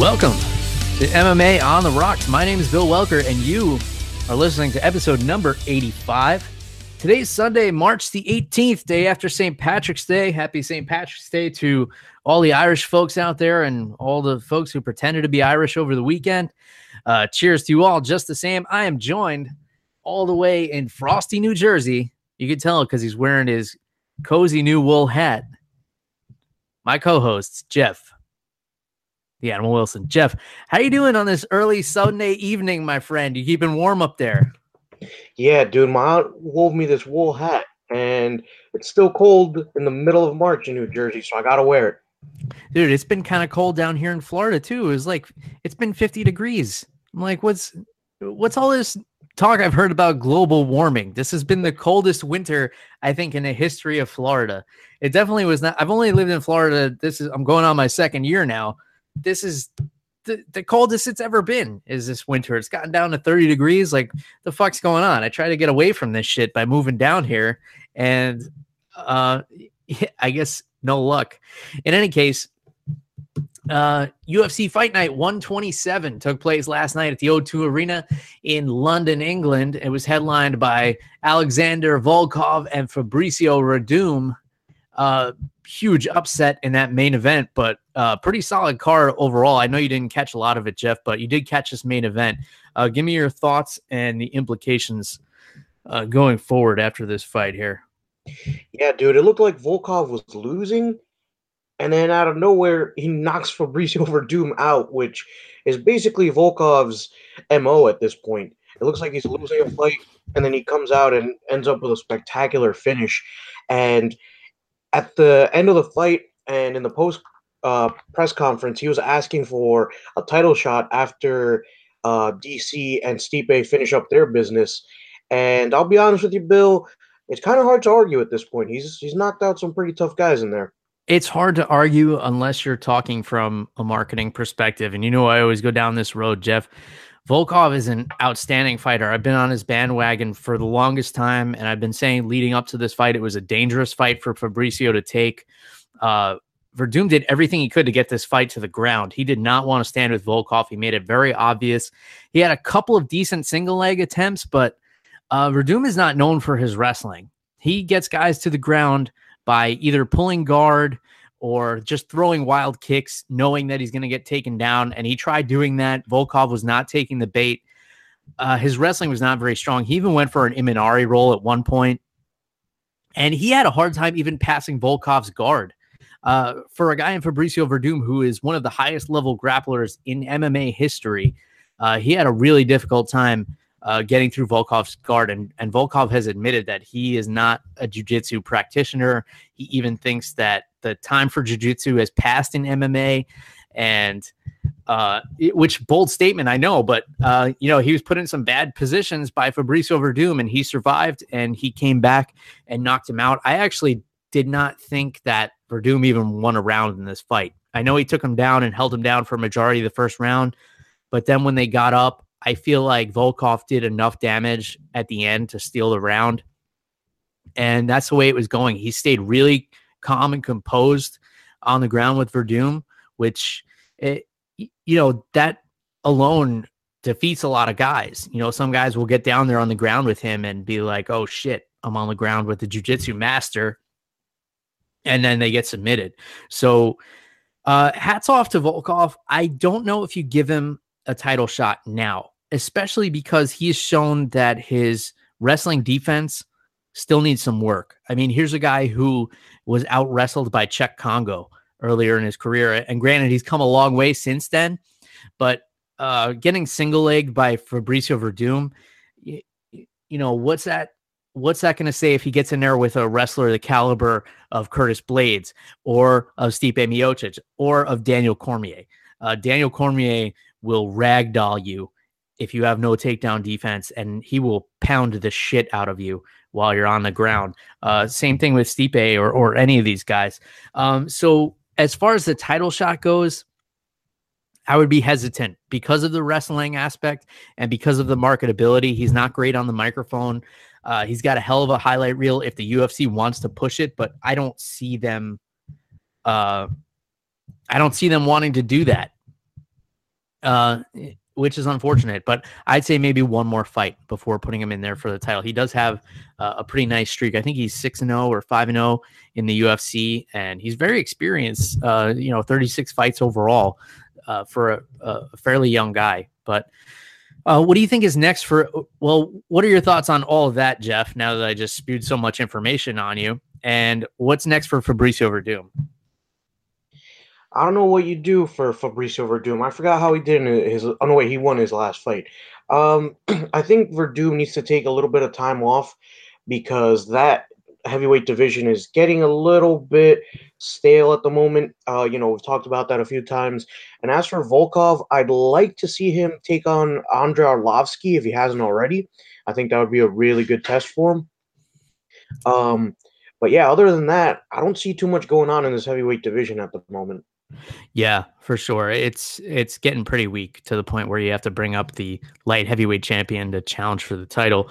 Welcome to MMA on the Rocks. My name is Bill Welker, and you are listening to episode number 85. Today's Sunday, March the 18th, day after St. Patrick's Day. Happy St. Patrick's Day to all the Irish folks out there and all the folks who pretended to be Irish over the weekend. Uh, cheers to you all, just the same. I am joined all the way in Frosty, New Jersey. You can tell because he's wearing his cozy new wool hat. My co-hosts, Jeff the Animal Wilson. Jeff, how you doing on this early Sunday evening, my friend? You keeping warm up there? Yeah, dude. My aunt wove me this wool hat, and it's still cold in the middle of March in New Jersey, so I gotta wear it. Dude, it's been kind of cold down here in Florida too. It's like it's been 50 degrees. I'm like, what's what's all this talk I've heard about global warming? This has been the coldest winter I think in the history of Florida. It definitely was not. I've only lived in Florida. This is I'm going on my second year now this is the, the coldest it's ever been is this winter. It's gotten down to 30 degrees. Like the fuck's going on? I try to get away from this shit by moving down here and uh I guess no luck. In any case, uh UFC Fight Night 127 took place last night at the O2 Arena in London, England. It was headlined by Alexander Volkov and Fabricio Werdum. Uh huge upset in that main event, but uh, pretty solid card overall. I know you didn't catch a lot of it, Jeff, but you did catch this main event. Uh, give me your thoughts and the implications uh, going forward after this fight here. Yeah, dude, it looked like Volkov was losing, and then out of nowhere, he knocks Fabricio Werdum out, which is basically Volkov's mo at this point. It looks like he's losing a fight, and then he comes out and ends up with a spectacular finish. And at the end of the fight and in the post uh, press conference, he was asking for a title shot after uh, DC and Stipe finish up their business. And I'll be honest with you, Bill, it's kind of hard to argue at this point. He's he's knocked out some pretty tough guys in there. It's hard to argue unless you're talking from a marketing perspective. And you know, I always go down this road, Jeff. Volkov is an outstanding fighter. I've been on his bandwagon for the longest time, and I've been saying leading up to this fight, it was a dangerous fight for Fabricio to take. Uh, Werdum did everything he could to get this fight to the ground. He did not want to stand with Volkov. He made it very obvious. He had a couple of decent single leg attempts, but uh, Werdum is not known for his wrestling. He gets guys to the ground by either pulling guard or just throwing wild kicks, knowing that he's going to get taken down. And he tried doing that. Volkov was not taking the bait. Uh, his wrestling was not very strong. He even went for an Imanari roll at one point, and he had a hard time even passing Volkov's guard. Uh, for a guy in Fabricio Werdum, who is one of the highest level grapplers in MMA history, uh, he had a really difficult time uh, getting through Volkov's guard. And, and Volkov has admitted that he is not a jiu-jitsu practitioner. He even thinks that the time for jiu-jitsu has passed in MMA. And uh, it, which bold statement, I know, but uh, you know, he was put in some bad positions by Fabricio Werdum and he survived and he came back and knocked him out. I actually did not think that Werdum even won a round in this fight. I know he took him down and held him down for a majority of the first round, but then when they got up, I feel like Volkov did enough damage at the end to steal the round. And that's the way it was going. He stayed really calm and composed on the ground with Werdum, which, it, eh, you know, that alone defeats a lot of guys. You know, some guys will get down there on the ground with him and be like, oh shit, I'm on the ground with the jujitsu master. And then they get submitted. So, uh, hats off to Volkov. I don't know if you give him a title shot now, especially because he's shown that his wrestling defense still needs some work. I mean, here's a guy who was out wrestled by Cheick Kongo earlier in his career. And granted, he's come a long way since then, but uh, getting single legged by Fabricio Werdum, you, you know, what's that? What's that going to say if he gets in there with a wrestler the caliber of Curtis Blaydes or of Stipe Miocic or of Daniel Cormier? Uh, Daniel Cormier will ragdoll you if you have no takedown defense, and he will pound the shit out of you while you're on the ground. Uh, same thing with Stipe or or any of these guys. Um, so as far as the title shot goes, I would be hesitant because of the wrestling aspect and because of the marketability. He's not great on the microphone. Uh, he's got a hell of a highlight reel if the UFC wants to push it, but I don't see them. Uh, I don't see them wanting to do that. Uh, which is unfortunate. But I'd say maybe one more fight before putting him in there for the title. He does have uh, a pretty nice streak. I think he's six and zero or five and zero in the UFC, and he's very experienced. Uh, you know, thirty six fights overall uh, for a, a, fairly young guy. But uh, what do you think is next for? Well, what are your thoughts on all of that, Jeff? Now that I just spewed so much information on you, and what's next for Fabricio Werdum? I don't know what you do for Fabricio Werdum. I forgot how he did in his. Oh no, wait, he won his last fight. Um, I think Werdum needs to take a little bit of time off because that heavyweight division is getting a little bit stale at the moment. Uh, you know, we've talked about that a few times. And as for Volkov, I'd like to see him take on Andrei Arlovsky if he hasn't already. I think that would be a really good test for him. Um, but yeah, other than that, I don't see too much going on in this heavyweight division at the moment. Yeah, for sure. It's it's getting pretty weak to the point where you have to bring up the light heavyweight champion to challenge for the title.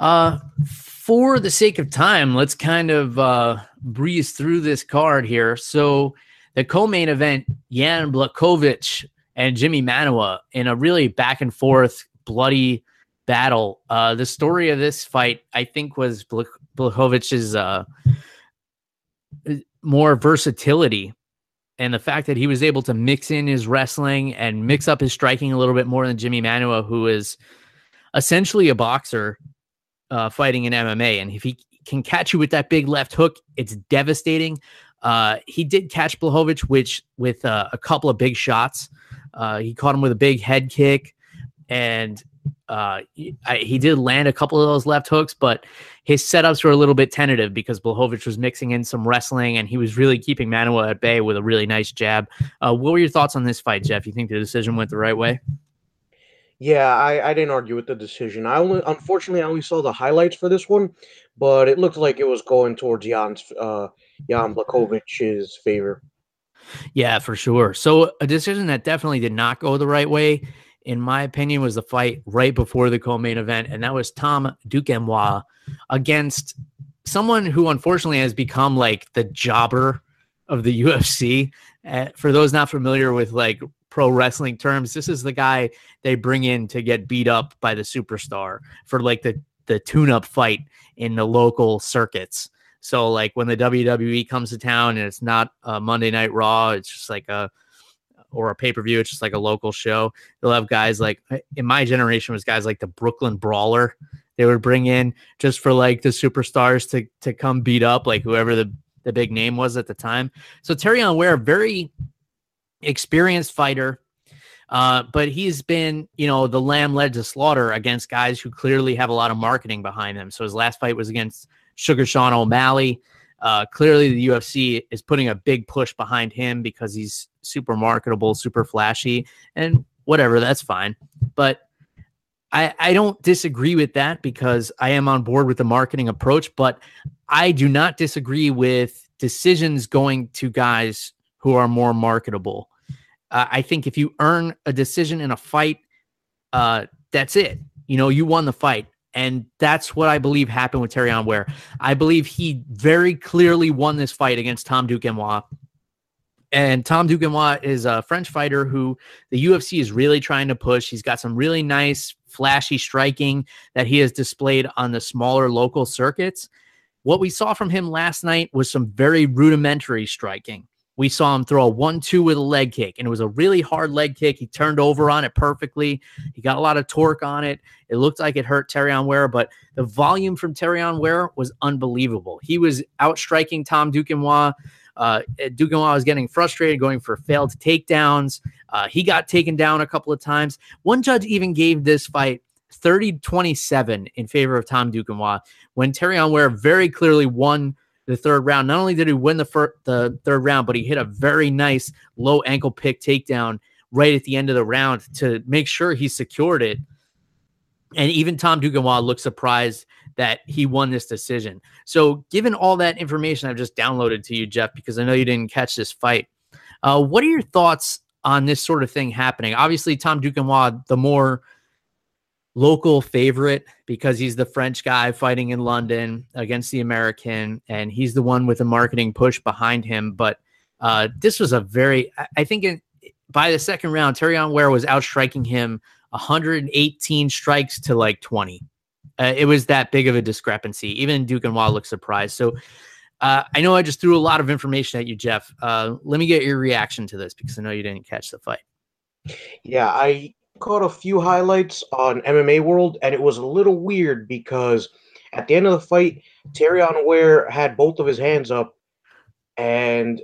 Uh for the sake of time, let's kind of uh breeze through this card here. So the co-main event, Jan Blachowicz and Jimmy Manuwa in a really back and forth bloody battle. Uh the story of this fight, I think, was Blachowicz's uh more versatility and the fact that he was able to mix in his wrestling and mix up his striking a little bit more than Jimmy Manuwa, who is essentially a boxer uh, fighting in MMA. And if he can catch you with that big left hook, it's devastating. Uh, he did catch Blachowicz, which with uh, a couple of big shots. Uh, he caught him with a big head kick, and uh, he, I, he, did land a couple of those left hooks, but his setups were a little bit tentative because Blachowicz was mixing in some wrestling and he was really keeping Manuwa at bay with a really nice jab. Uh, what were your thoughts on this fight, Jeff? You think the decision went the right way? Yeah, I, I didn't argue with the decision. I only, unfortunately, I only saw the highlights for this one, but it looked like it was going towards Jan's, uh, Jan Blachowicz's favor. Yeah, for sure. So a decision that definitely did not go the right way in my opinion, was the fight right before the co-main event, and that was Tom Duquesnoy against someone who unfortunately has become like the jobber of the UFC. Uh, for those not familiar with like pro wrestling terms, this is the guy they bring in to get beat up by the superstar for like the the tune-up fight in the local circuits. So like when the WWE comes to town and it's not a Monday Night Raw, it's just like a or a pay per view. It's just like a local show. They'll have guys like in my generation was guys like the Brooklyn Brawler. They would bring in just for like the superstars to to come beat up like whoever the the big name was at the time. So Terrion Ware, very experienced fighter. Uh, but he's been, you know, the lamb led to slaughter against guys who clearly have a lot of marketing behind them. So his last fight was against Sugar Sean O'Malley. Uh, clearly, the UFC is putting a big push behind him because he's super marketable, super flashy, and whatever. That's fine. But I, I don't disagree with that because I am on board with the marketing approach. But I do not disagree with decisions going to guys who are more marketable. Uh, I think if you earn a decision in a fight, uh, that's it. You know, you won the fight. And that's what I believe happened with Terrion Ware. I believe he very clearly won this fight against Tom Duquesnoy. And Tom Duquesnoy is a French fighter who the UFC is really trying to push. He's got some really nice, flashy striking that he has displayed on the smaller local circuits. What we saw from him last night was some very rudimentary striking. We saw him throw a one-two with a leg kick, and it was a really hard leg kick. He turned over on it perfectly. He got a lot of torque on it. It looked like it hurt Terrion Ware, but the volume from Terrion Ware was unbelievable. He was outstriking Tom Duquesnoy. Uh, Duquesnoy was getting frustrated, going for failed takedowns. Uh, he got taken down a couple of times. One judge even gave this fight 30 27 in favor of Tom Duquesnoy when Terry Ware very clearly won the third round. Not only did he win the fir- the third round, but he hit a very nice low ankle pick takedown right at the end of the round to make sure he secured it. And even Tom Duquesnoy looked surprised that he won this decision. So, given all that information I've just downloaded to you, Jeff, because I know you didn't catch this fight, uh, what are your thoughts on this sort of thing happening? Obviously, Tom Duquesnoy, the more local favorite because he's the French guy fighting in London against the American, and he's the one with a marketing push behind him. But uh, this was a very, I think, in, by the second round, Terrion Ware was outstriking him 118 strikes to like 20. Uh, it was that big of a discrepancy. Even Duquesnoy looked surprised. So uh, I know I just threw a lot of information at you, Jeff. Uh, let me get your reaction to this because I know you didn't catch the fight. Yeah, I caught a few highlights on MMA World, and it was a little weird because at the end of the fight, Terrion Ware had both of his hands up, and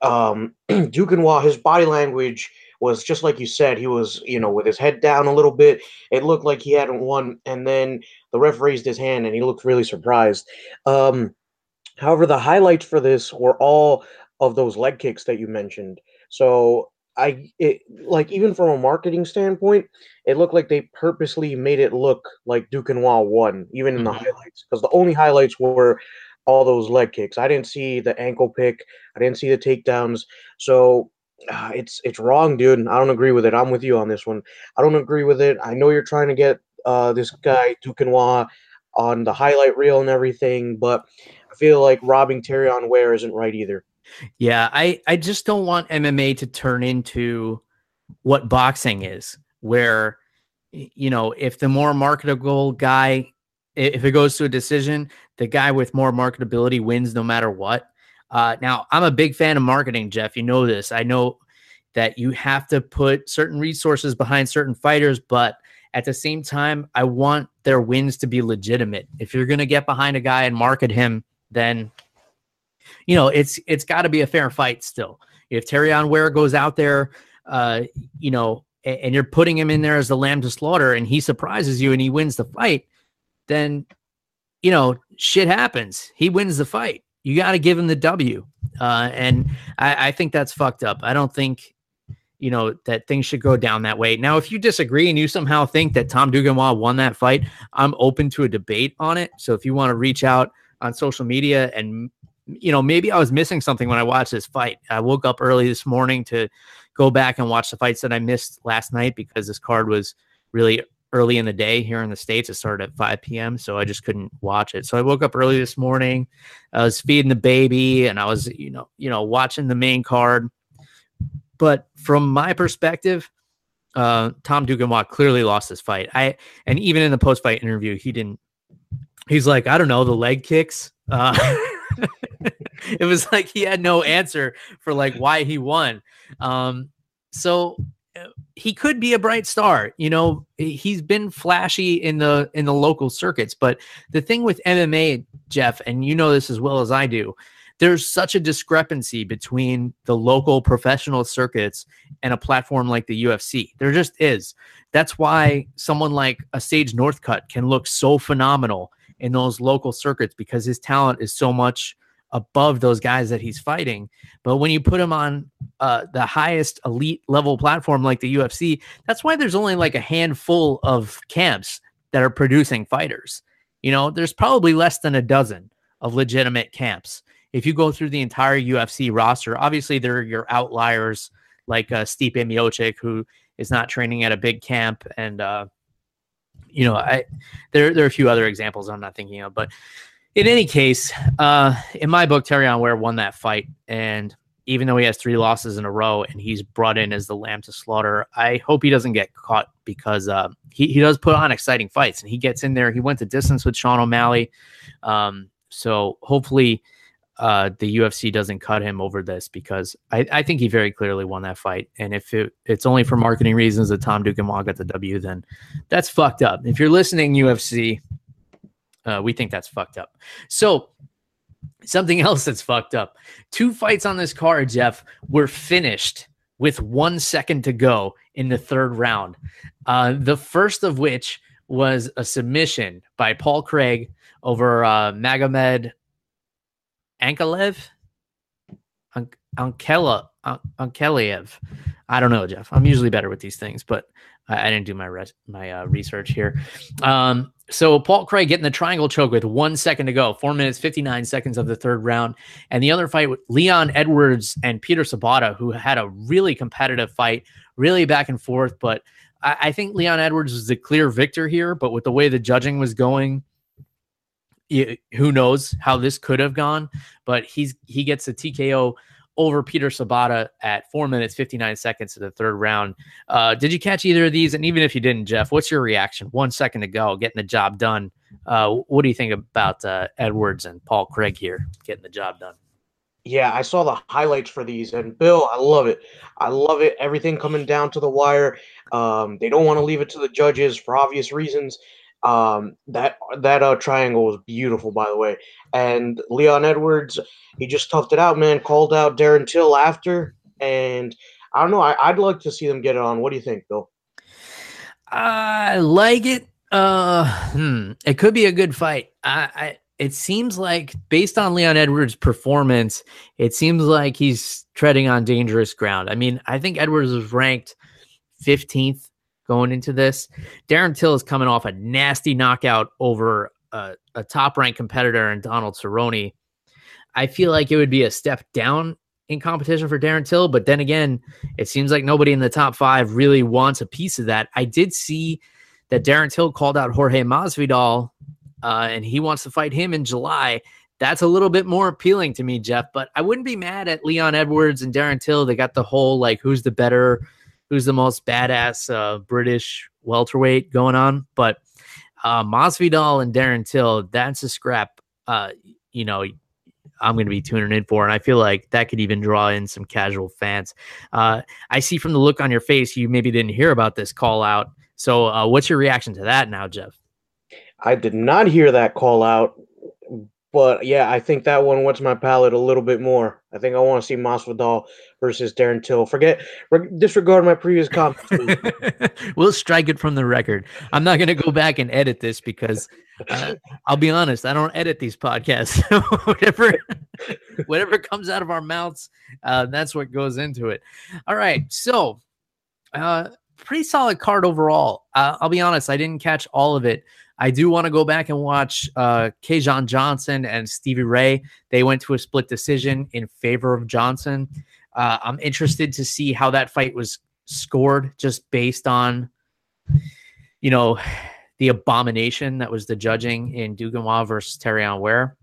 um, Duquesnoy, his body language was just like you said. He was, you know, with his head down a little bit. It looked like he hadn't won, and then the ref raised his hand, and he looked really surprised. Um, however, the highlights for this were all of those leg kicks that you mentioned. So I it like even from a marketing standpoint, it looked like they purposely made it look like Duquesnoy won, even in the mm-hmm. highlights, because the only highlights were all those leg kicks. I didn't see the ankle pick, I didn't see the takedowns. So uh, it's it's wrong, dude. I don't agree with it. I'm with you on this one. I don't agree with it. I know you're trying to get uh, this guy Duquesnoy on the highlight reel and everything, but I feel like robbing Terrion Ware isn't right either. Yeah, I I just don't want MMA to turn into what boxing is, where you know if the more marketable guy, if it goes to a decision, the guy with more marketability wins no matter what. Uh, now, I'm a big fan of marketing, Jeff. You know this. I know that you have to put certain resources behind certain fighters, but at the same time, I want their wins to be legitimate. If you're going to get behind a guy and market him, then you know it's it's got to be a fair fight still. If Terrion Ware goes out there, uh, you know, and, and you're putting him in there as the lamb to slaughter, and he surprises you and he wins the fight, then you know shit happens. He wins the fight. You got to give him the W, uh, and I, I think that's fucked up. I don't think you know that things should go down that way. Now, if you disagree and you somehow think that Tom Duquesnoy won that fight, I'm open to a debate on it. So if you want to reach out on social media and you know, maybe I was missing something when I watched this fight. I woke up early this morning to go back and watch the fights that I missed last night because this card was really early in the day here in the states. It started at 5 p.m., so I just couldn't watch it. So I woke up early this morning. I was feeding the baby, and I was, you know, you know, watching the main card. But from my perspective, uh, Tom Duquesnoy clearly lost this fight. I and even in the post-fight interview, he didn't. He's like, I don't know, the leg kicks. Uh, it was like he had no answer for like why he won. Um, so he could be a bright star. You know, he's been flashy in the in the local circuits, but the thing with MMA, Jeff, and you know this as well as I do, there's such a discrepancy between the local professional circuits and a platform like the UFC. There just is. That's why someone like a Sage Northcutt can look so phenomenal in those local circuits because his talent is so much above those guys that he's fighting. But when you put him on uh, the highest elite level platform like the UFC, that's why there's only like a handful of camps that are producing fighters. You know, there's probably less than a dozen of legitimate camps. If you go through the entire UFC roster, obviously there are your outliers like uh, Stipe Miocic, who is not training at a big camp, and uh, you know, I there there are a few other examples I'm not thinking of, but in any case, uh, in my book, Terrion Ware won that fight, and even though he has three losses in a row and he's brought in as the lamb to slaughter, I hope he doesn't get caught because uh, he he does put on exciting fights and he gets in there. He went the distance with Sean O'Malley, um, so hopefully uh, the UFC doesn't cut him over this because I, I think he very clearly won that fight. And if it, it's only for marketing reasons that Tom Duquesnoy got the W, then that's fucked up. If you're listening, UFC, uh, we think that's fucked up. So, something else that's fucked up. Two fights on this card, Jeff, were finished with one second to go in the third round. Uh, the first of which was a submission by Paul Craig over uh, Magomed Ankalev. Ankela Ankeliev. I don't know, Jeff. I'm usually better with these things, but I, I didn't do my res- my uh, research here. Um, so Paul Craig getting the triangle choke with one second to go, four minutes, 59 seconds of the third round. And the other fight with Leon Edwards and Peter Sobotta, who had a really competitive fight, really back and forth. But I, I think Leon Edwards was the clear victor here. But with the way the judging was going, who knows how this could have gone? But he's he gets a TKO over Peter Sobotta at four minutes, 59 seconds of the third round. Uh, did you catch either of these? And even if you didn't, Jeff, what's your reaction? One second to go, getting the job done. Uh, what do you think about uh, Edwards and Paul Craig here getting the job done? Yeah, I saw the highlights for these, and Bill, I love it. I love it. Everything coming down to the wire. Um, they don't want to leave it to the judges for obvious reasons. Um, that that uh, triangle was beautiful, by the way. And Leon Edwards, he just toughed it out, man. Called out Darren Till after, and I don't know. I, would like to see them get it on. What do you think, Bill? I like it. Uh, hmm, it could be a good fight. I, I it seems like based on Leon Edwards' performance, it seems like he's treading on dangerous ground. I mean, I think Edwards was ranked 15th going into this. Darren Till is coming off a nasty knockout over a, a top ranked competitor in Donald Cerrone. I feel like it would be a step down in competition for Darren Till, but then again, it seems like nobody in the top five really wants a piece of that. I did see that Darren Till called out Jorge Masvidal, uh, and he wants to fight him in July. That's a little bit more appealing to me, Jeff. But I wouldn't be mad at Leon Edwards and Darren Till. They got the whole like who's the better who's the most badass uh, British welterweight going on. But uh, Masvidal and Darren Till, that's a scrap. Uh, you know, I'm going to be tuning in for, and I feel like that could even draw in some casual fans. Uh, I see from the look on your face, you maybe didn't hear about this call out. So, uh, what's your reaction to that now, Jeff? I did not hear that call out. But yeah, I think that one went to my palate a little bit more. I think I want to see Masvidal versus Darren Till. Forget, re- disregard my previous comments. we'll strike it from the record. I'm not going to go back and edit this because uh, I'll be honest, I don't edit these podcasts. whatever, whatever comes out of our mouths, uh, that's what goes into it. All right, so uh, pretty solid card overall. Uh, I'll be honest, I didn't catch all of it. I do want to go back and watch uh, Kajan Johnson and Stevie Ray. They went to a split decision in favor of Johnson. Uh, I'm interested to see how that fight was scored, just based on, you know, the abomination that was the judging in Duguay versus Terrion Ware.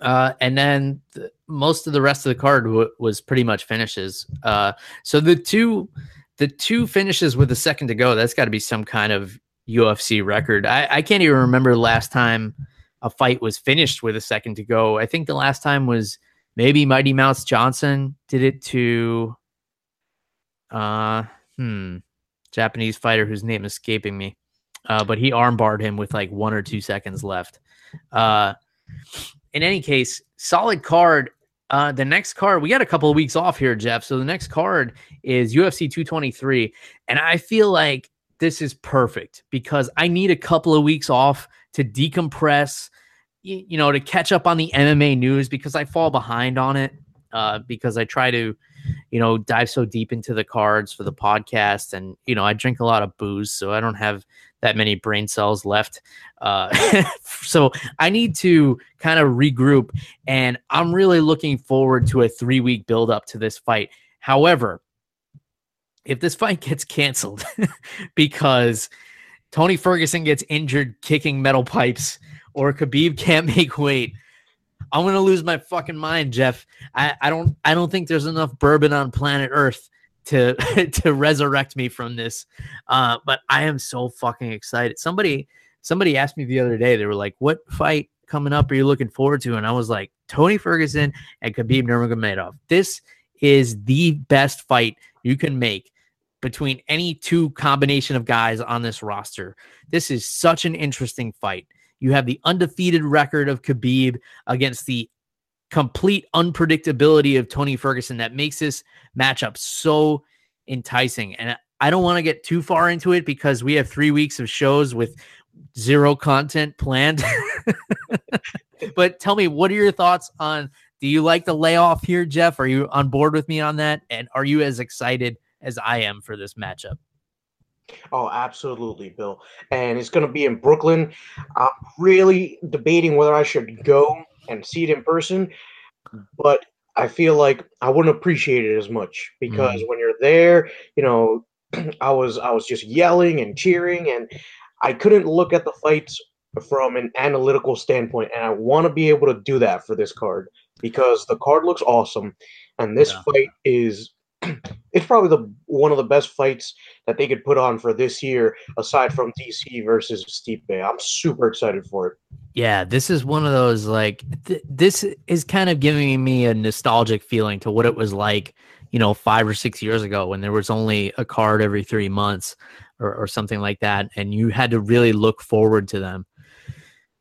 Uh, and then the, most of the rest of the card w- was pretty much finishes. Uh, so the two, the two finishes with a second to go, that's got to be some kind of UFC record. I, I can't even remember the last time a fight was finished with a second to go. I think the last time was maybe Mighty Mouse Johnson did it to uh hmm Japanese fighter whose name is escaping me. Uh, but he armbarred him with like one or two seconds left. Uh, in any case, solid card. Uh, the next card, we got a couple of weeks off here, Jeff. So the next card is UFC 223. And I feel like this is perfect because I need a couple of weeks off to decompress, you, you know, to catch up on the MMA news because I fall behind on it. Uh, because I try to, you know, dive so deep into the cards for the podcast, and you know, I drink a lot of booze, so I don't have that many brain cells left. Uh, so I need to kind of regroup, and I'm really looking forward to a three week build up to this fight. However, if this fight gets canceled because Tony Ferguson gets injured kicking metal pipes or Khabib can't make weight, I'm gonna lose my fucking mind, Jeff. I, I don't I don't think there's enough bourbon on planet Earth to to resurrect me from this. Uh, but I am so fucking excited. Somebody somebody asked me the other day, they were like, What fight coming up are you looking forward to? And I was like, Tony Ferguson and Khabib Nurmagomedov. This is the best fight you can make between any two combination of guys on this roster. This is such an interesting fight. You have the undefeated record of Khabib against the complete unpredictability of Tony Ferguson that makes this matchup so enticing. And I don't want to get too far into it because we have three weeks of shows with zero content planned. but tell me, what are your thoughts on? Do you like the layoff here, Jeff? Are you on board with me on that? And are you as excited as I am for this matchup? Oh, absolutely, Bill. And it's going to be in Brooklyn. I'm really debating whether I should go and see it in person, but I feel like I wouldn't appreciate it as much because mm. when you're there, you know, I was I was just yelling and cheering and I couldn't look at the fights from an analytical standpoint and I want to be able to do that for this card because the card looks awesome and this yeah. fight is it's probably the one of the best fights that they could put on for this year, aside from DC versus Stipe. I'm super excited for it. Yeah, this is one of those like th- this is kind of giving me a nostalgic feeling to what it was like, you know, five or six years ago when there was only a card every three months or, or something like that, and you had to really look forward to them.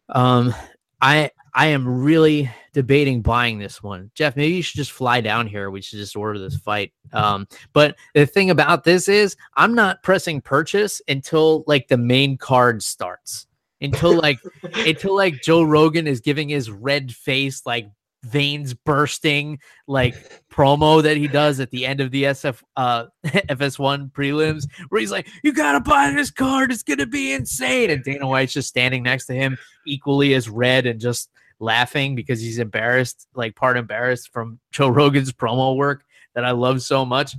Um, I I am really debating buying this one. Jeff, maybe you should just fly down here. We should just order this fight. Um, but the thing about this is I'm not pressing purchase until like the main card starts. Until like until like Joe Rogan is giving his red face like veins bursting like promo that he does at the end of the SF uh FS1 prelims where he's like, You gotta buy this card, it's gonna be insane. And Dana White's just standing next to him, equally as red and just laughing because he's embarrassed, like part embarrassed from Joe Rogan's promo work that I love so much.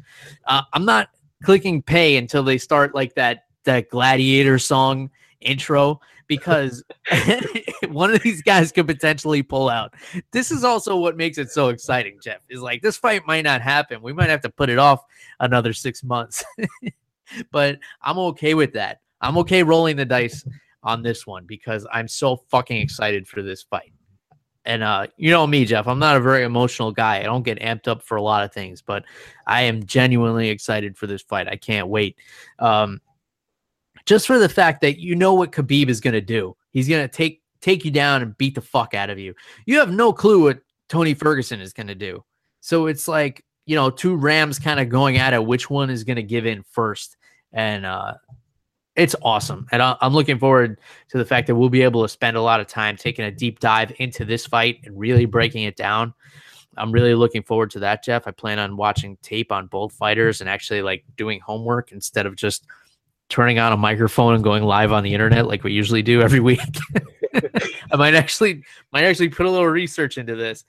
Uh, I'm not clicking pay until they start like that that gladiator song intro because one of these guys could potentially pull out. This is also what makes it so exciting, Jeff. Is like this fight might not happen. We might have to put it off another 6 months. but I'm okay with that. I'm okay rolling the dice on this one because I'm so fucking excited for this fight. And uh, you know me, Jeff. I'm not a very emotional guy. I don't get amped up for a lot of things, but I am genuinely excited for this fight. I can't wait. Um, just for the fact that you know what Khabib is going to do. He's going to take take you down and beat the fuck out of you. You have no clue what Tony Ferguson is going to do. So it's like you know two Rams kind of going at it. Which one is going to give in first? And uh, it's awesome. And I'm looking forward to the fact that we'll be able to spend a lot of time taking a deep dive into this fight and really breaking it down. I'm really looking forward to that, Jeff. I plan on watching tape on both fighters and actually like doing homework instead of just turning on a microphone and going live on the internet like we usually do every week. I might actually might actually put a little research into this.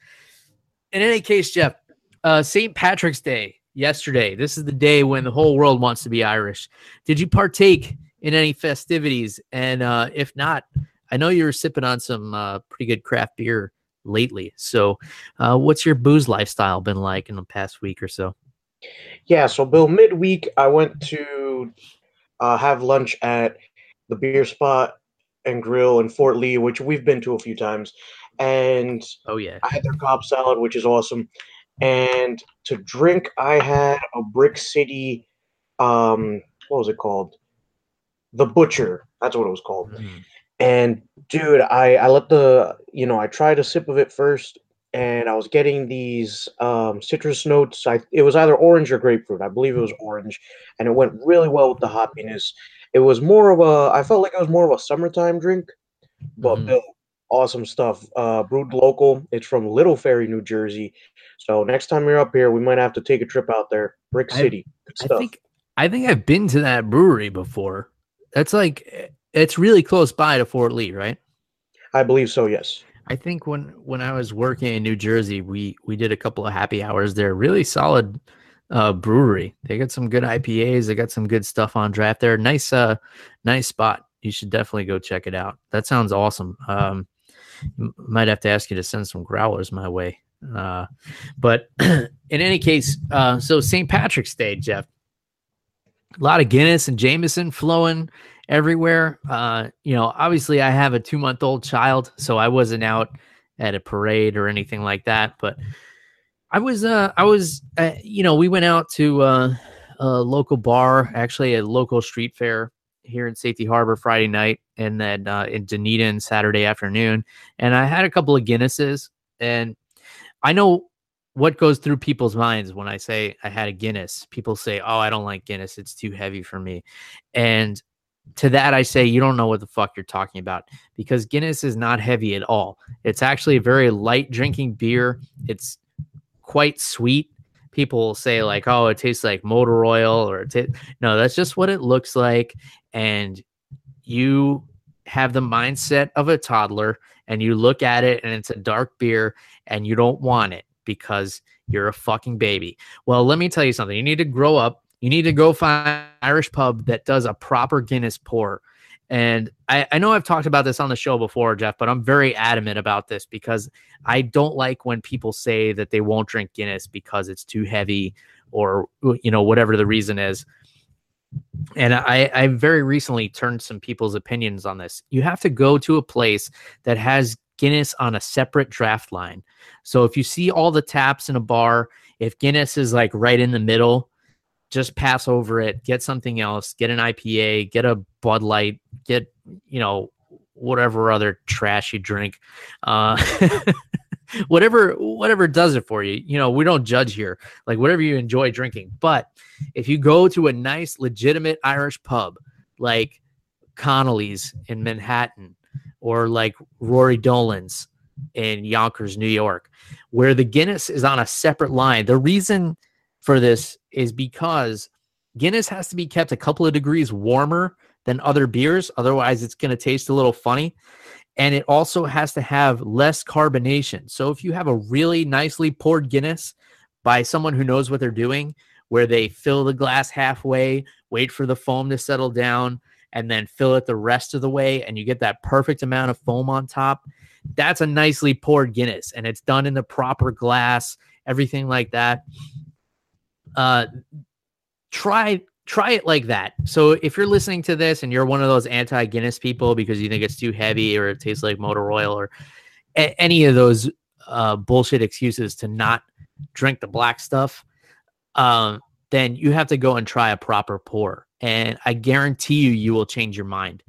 In any case, Jeff, uh, St. Patrick's Day yesterday. This is the day when the whole world wants to be Irish. Did you partake in any festivities? And uh, if not, I know you were sipping on some uh, pretty good craft beer lately. So, uh, what's your booze lifestyle been like in the past week or so? Yeah, so Bill, midweek I went to uh, have lunch at the beer spot and grill in Fort Lee, which we've been to a few times. And oh yeah, I had their Cobb salad, which is awesome. And to drink, I had a Brick City, um, what was it called? The Butcher. That's what it was called. Mm-hmm. And dude, I I let the you know I tried a sip of it first, and I was getting these um, citrus notes. I it was either orange or grapefruit. I believe it was orange, and it went really well with the hoppiness. It was more of a. I felt like it was more of a summertime drink, but mm-hmm. awesome stuff. Uh, brewed local. It's from Little Ferry, New Jersey. So next time you're up here, we might have to take a trip out there. Brick City. I, I think I think I've been to that brewery before. That's like it's really close by to Fort Lee, right? I believe so. Yes. I think when when I was working in New Jersey, we we did a couple of happy hours there. Really solid uh, brewery. They got some good IPAs. They got some good stuff on draft there. Nice uh nice spot. You should definitely go check it out. That sounds awesome. Um, might have to ask you to send some growlers my way. Uh, but in any case, uh, so St. Patrick's Day, Jeff a lot of Guinness and Jameson flowing everywhere. Uh, you know, obviously I have a two month old child, so I wasn't out at a parade or anything like that. But I was, uh, I was, uh, you know, we went out to uh, a local bar, actually a local street fair here in Safety Harbor Friday night, and then uh, in Dunedin Saturday afternoon. And I had a couple of Guinnesses, and I know what goes through people's minds when I say I had a Guinness? People say, "Oh, I don't like Guinness. It's too heavy for me." And to that I say you don't know what the fuck you're talking about because Guinness is not heavy at all. It's actually a very light drinking beer. It's quite sweet. People will say like, "Oh, it tastes like motor oil," or t-. no, that's just what it looks like. And you have the mindset of a toddler, and you look at it, and it's a dark beer, and you don't want it because you're a fucking baby. Well, let me tell you something. You need to grow up. You need to go find an Irish pub that does a proper Guinness pour. And I, I, know I've talked about this on the show before, Jeff, but I'm very adamant about this because I don't like when people say that they won't drink Guinness because it's too heavy or you know whatever the reason is. And I, I very recently turned some people's opinions on this. You have to go to a place that has Guinness on a separate draft line. So if you see all the taps in a bar, if Guinness is like right in the middle, just pass over it, get something else, get an IPA, get a Bud Light, get, you know, whatever other trash you drink. Uh, whatever whatever does it for you. You know, we don't judge here. Like whatever you enjoy drinking. But if you go to a nice legitimate Irish pub like Connolly's in Manhattan or like Rory Dolan's in Yonkers, New York, where the Guinness is on a separate line. The reason for this is because Guinness has to be kept a couple of degrees warmer than other beers. Otherwise, it's going to taste a little funny. And it also has to have less carbonation. So if you have a really nicely poured Guinness by someone who knows what they're doing, where they fill the glass halfway, wait for the foam to settle down, and then fill it the rest of the way, and you get that perfect amount of foam on top, that's a nicely poured Guinness. And it's done in the proper glass, everything like that uh, try try it like that. So if you're listening to this and you're one of those anti Guinness people because you think it's too heavy or it tastes like motor oil or a- any of those uh, bullshit excuses to not drink the black stuff, um, then you have to go and try a proper pour. And I guarantee you, you will change your mind.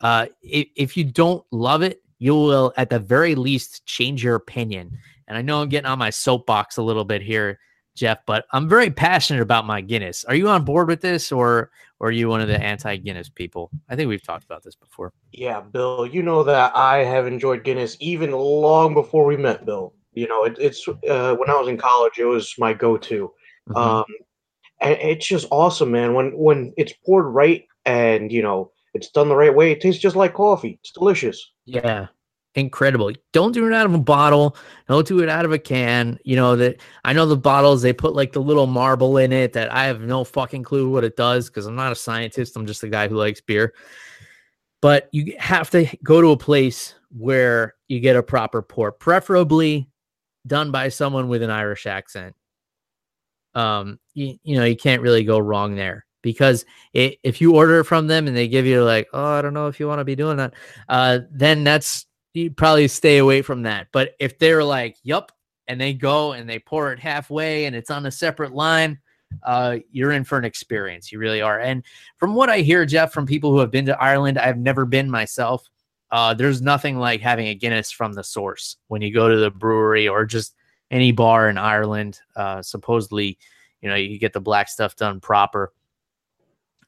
Uh, if, if you don't love it, you will at the very least change your opinion. And I know I'm getting on my soapbox a little bit here Jeff, but I'm very passionate about my Guinness. Are you on board with this or, or are you one of the anti Guinness people? I think we've talked about this before. Yeah, Bill, you know that I have enjoyed Guinness even long before we met, Bill. You know, it, it's uh, when I was in college, it was my go to. Mm-hmm. Um, it's just awesome, man. When when it's poured right and, you know, it's done the right way, it tastes just like coffee. It's delicious. Yeah incredible. Don't do it out of a bottle. Don't do it out of a can. You know that I know the bottles they put like the little marble in it that I have no fucking clue what it does because I'm not a scientist. I'm just a guy who likes beer. But you have to go to a place where you get a proper pour, preferably done by someone with an Irish accent. Um, you, you know, you can't really go wrong there because it, if you order from them and they give you like, oh, I don't know if you want to be doing that, uh, then that's you probably stay away from that. But if they're like, yup, and they go and they pour it halfway and it's on a separate line, uh, you're in for an experience. You really are. And from what I hear, Jeff, from people who have been to Ireland, I've never been myself. Uh, there's nothing like having a Guinness from the source when you go to the brewery or just any bar in Ireland. Uh, supposedly, you know, you get the black stuff done proper.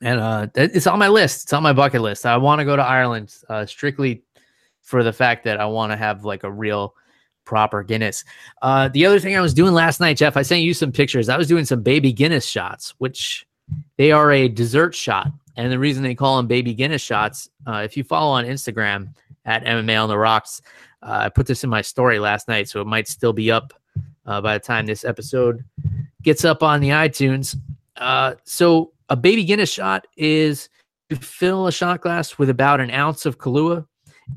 And uh, it's on my list. It's on my bucket list. I want to go to Ireland uh, strictly for the fact that I want to have like a real proper Guinness. Uh, the other thing I was doing last night, Jeff, I sent you some pictures. I was doing some baby Guinness shots, which they are a dessert shot. And the reason they call them baby Guinness shots, uh, if you follow on Instagram at MMA on the rocks, uh, I put this in my story last night, so it might still be up uh, by the time this episode gets up on the iTunes. Uh, so a baby Guinness shot is you fill a shot glass with about an ounce of Kahlua,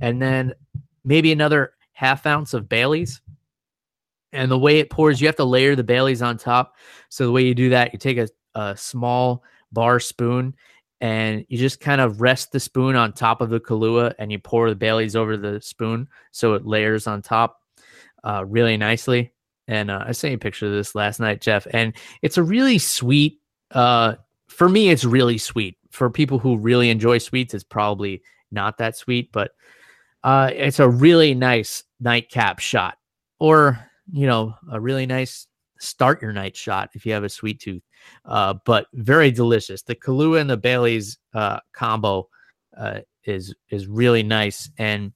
and then maybe another half ounce of Bailey's. And the way it pours, you have to layer the Bailey's on top. So the way you do that, you take a, a small bar spoon and you just kind of rest the spoon on top of the Kahlua and you pour the Bailey's over the spoon so it layers on top uh, really nicely. And uh, I sent you a picture of this last night, Jeff. And it's a really sweet, uh, for me, it's really sweet. For people who really enjoy sweets, it's probably not that sweet, but uh, it's a really nice nightcap shot, or you know, a really nice start your night shot if you have a sweet tooth. Uh, but very delicious. The Kahlua and the Bailey's uh, combo uh, is is really nice, and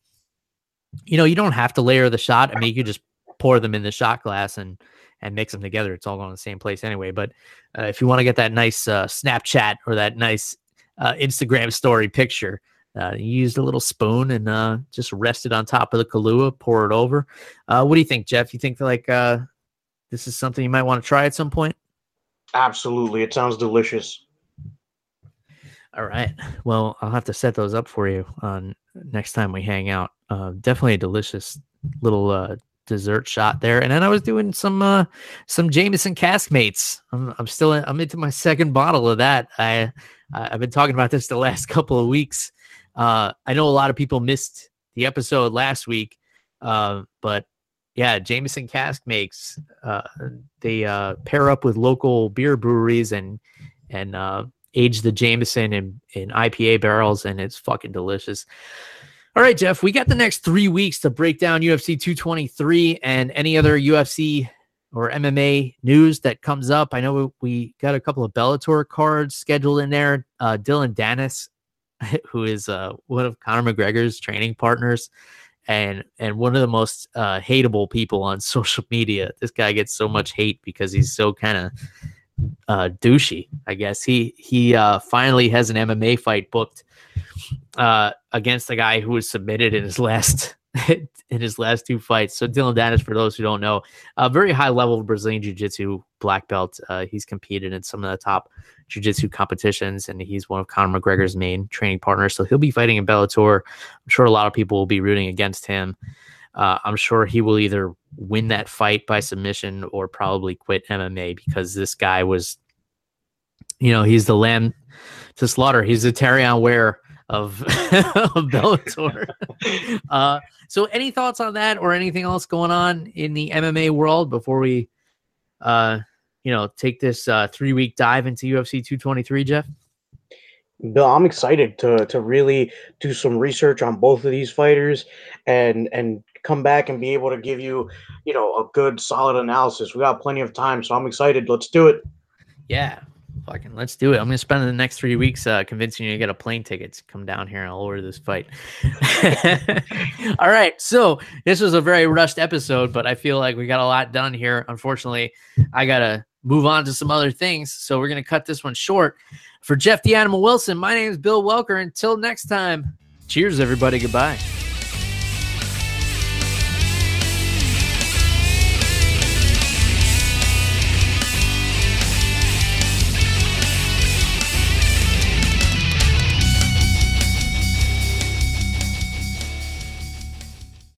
you know you don't have to layer the shot. I mean, you just pour them in the shot glass and and mix them together. It's all going to the same place anyway. But uh, if you want to get that nice uh, Snapchat or that nice uh, Instagram story picture, uh, you used a little spoon and uh, just rest it on top of the Kahlua, pour it over. Uh, what do you think, Jeff? You think like uh, this is something you might want to try at some point? Absolutely. It sounds delicious. All right. Well, I'll have to set those up for you on next time we hang out. Uh, definitely a delicious little uh, dessert shot there. And then I was doing some uh some Jameson Caskmates. I'm I'm still I'm into my second bottle of that. I I've been talking about this the last couple of weeks. Uh I know a lot of people missed the episode last week. Uh but yeah, Jameson Caskmates uh they uh pair up with local beer breweries and and uh age the Jameson in in IPA barrels and it's fucking delicious. All right, Jeff, we got the next three weeks to break down UFC 223 and any other UFC or MMA news that comes up. I know we got a couple of Bellator cards scheduled in there. Uh, Dillon Danis, who is uh, one of Conor McGregor's training partners and and one of the most uh, hateable people on social media. This guy gets so much hate because he's so kind of uh, douchey. I guess he he uh, finally has an MMA fight booked uh, against the guy who was submitted in his last in his last two fights. So Dillon Danis, for those who don't know, a very high level Brazilian Jiu Jitsu black belt. Uh, he's competed in some of the top Jiu Jitsu competitions, and he's one of Conor McGregor's main training partners. So he'll be fighting in Bellator. I'm sure a lot of people will be rooting against him. Uh, I'm sure he will either win that fight by submission or probably quit MMA because this guy was, you know, he's the lamb to slaughter. He's the Terrion Ware of, of Bellator. uh, so, any thoughts on that or anything else going on in the MMA world before we, uh, you know, take this uh, three week dive into UFC 223, Jeff? Bill, I'm excited to to really do some research on both of these fighters and and come back and be able to give you, you know, a good solid analysis. We got plenty of time, so I'm excited. Let's do it. Yeah, fucking let's do it. I'm gonna spend the next three weeks uh, convincing you to get a plane ticket to come down here and I'll order this fight. All right, so this was a very rushed episode, but I feel like we got a lot done here. Unfortunately, I gotta move on to some other things, so we're gonna cut this one short. For Jeff the Animal Wilson, my name is Bill Welker. Until next time, cheers, everybody. Goodbye.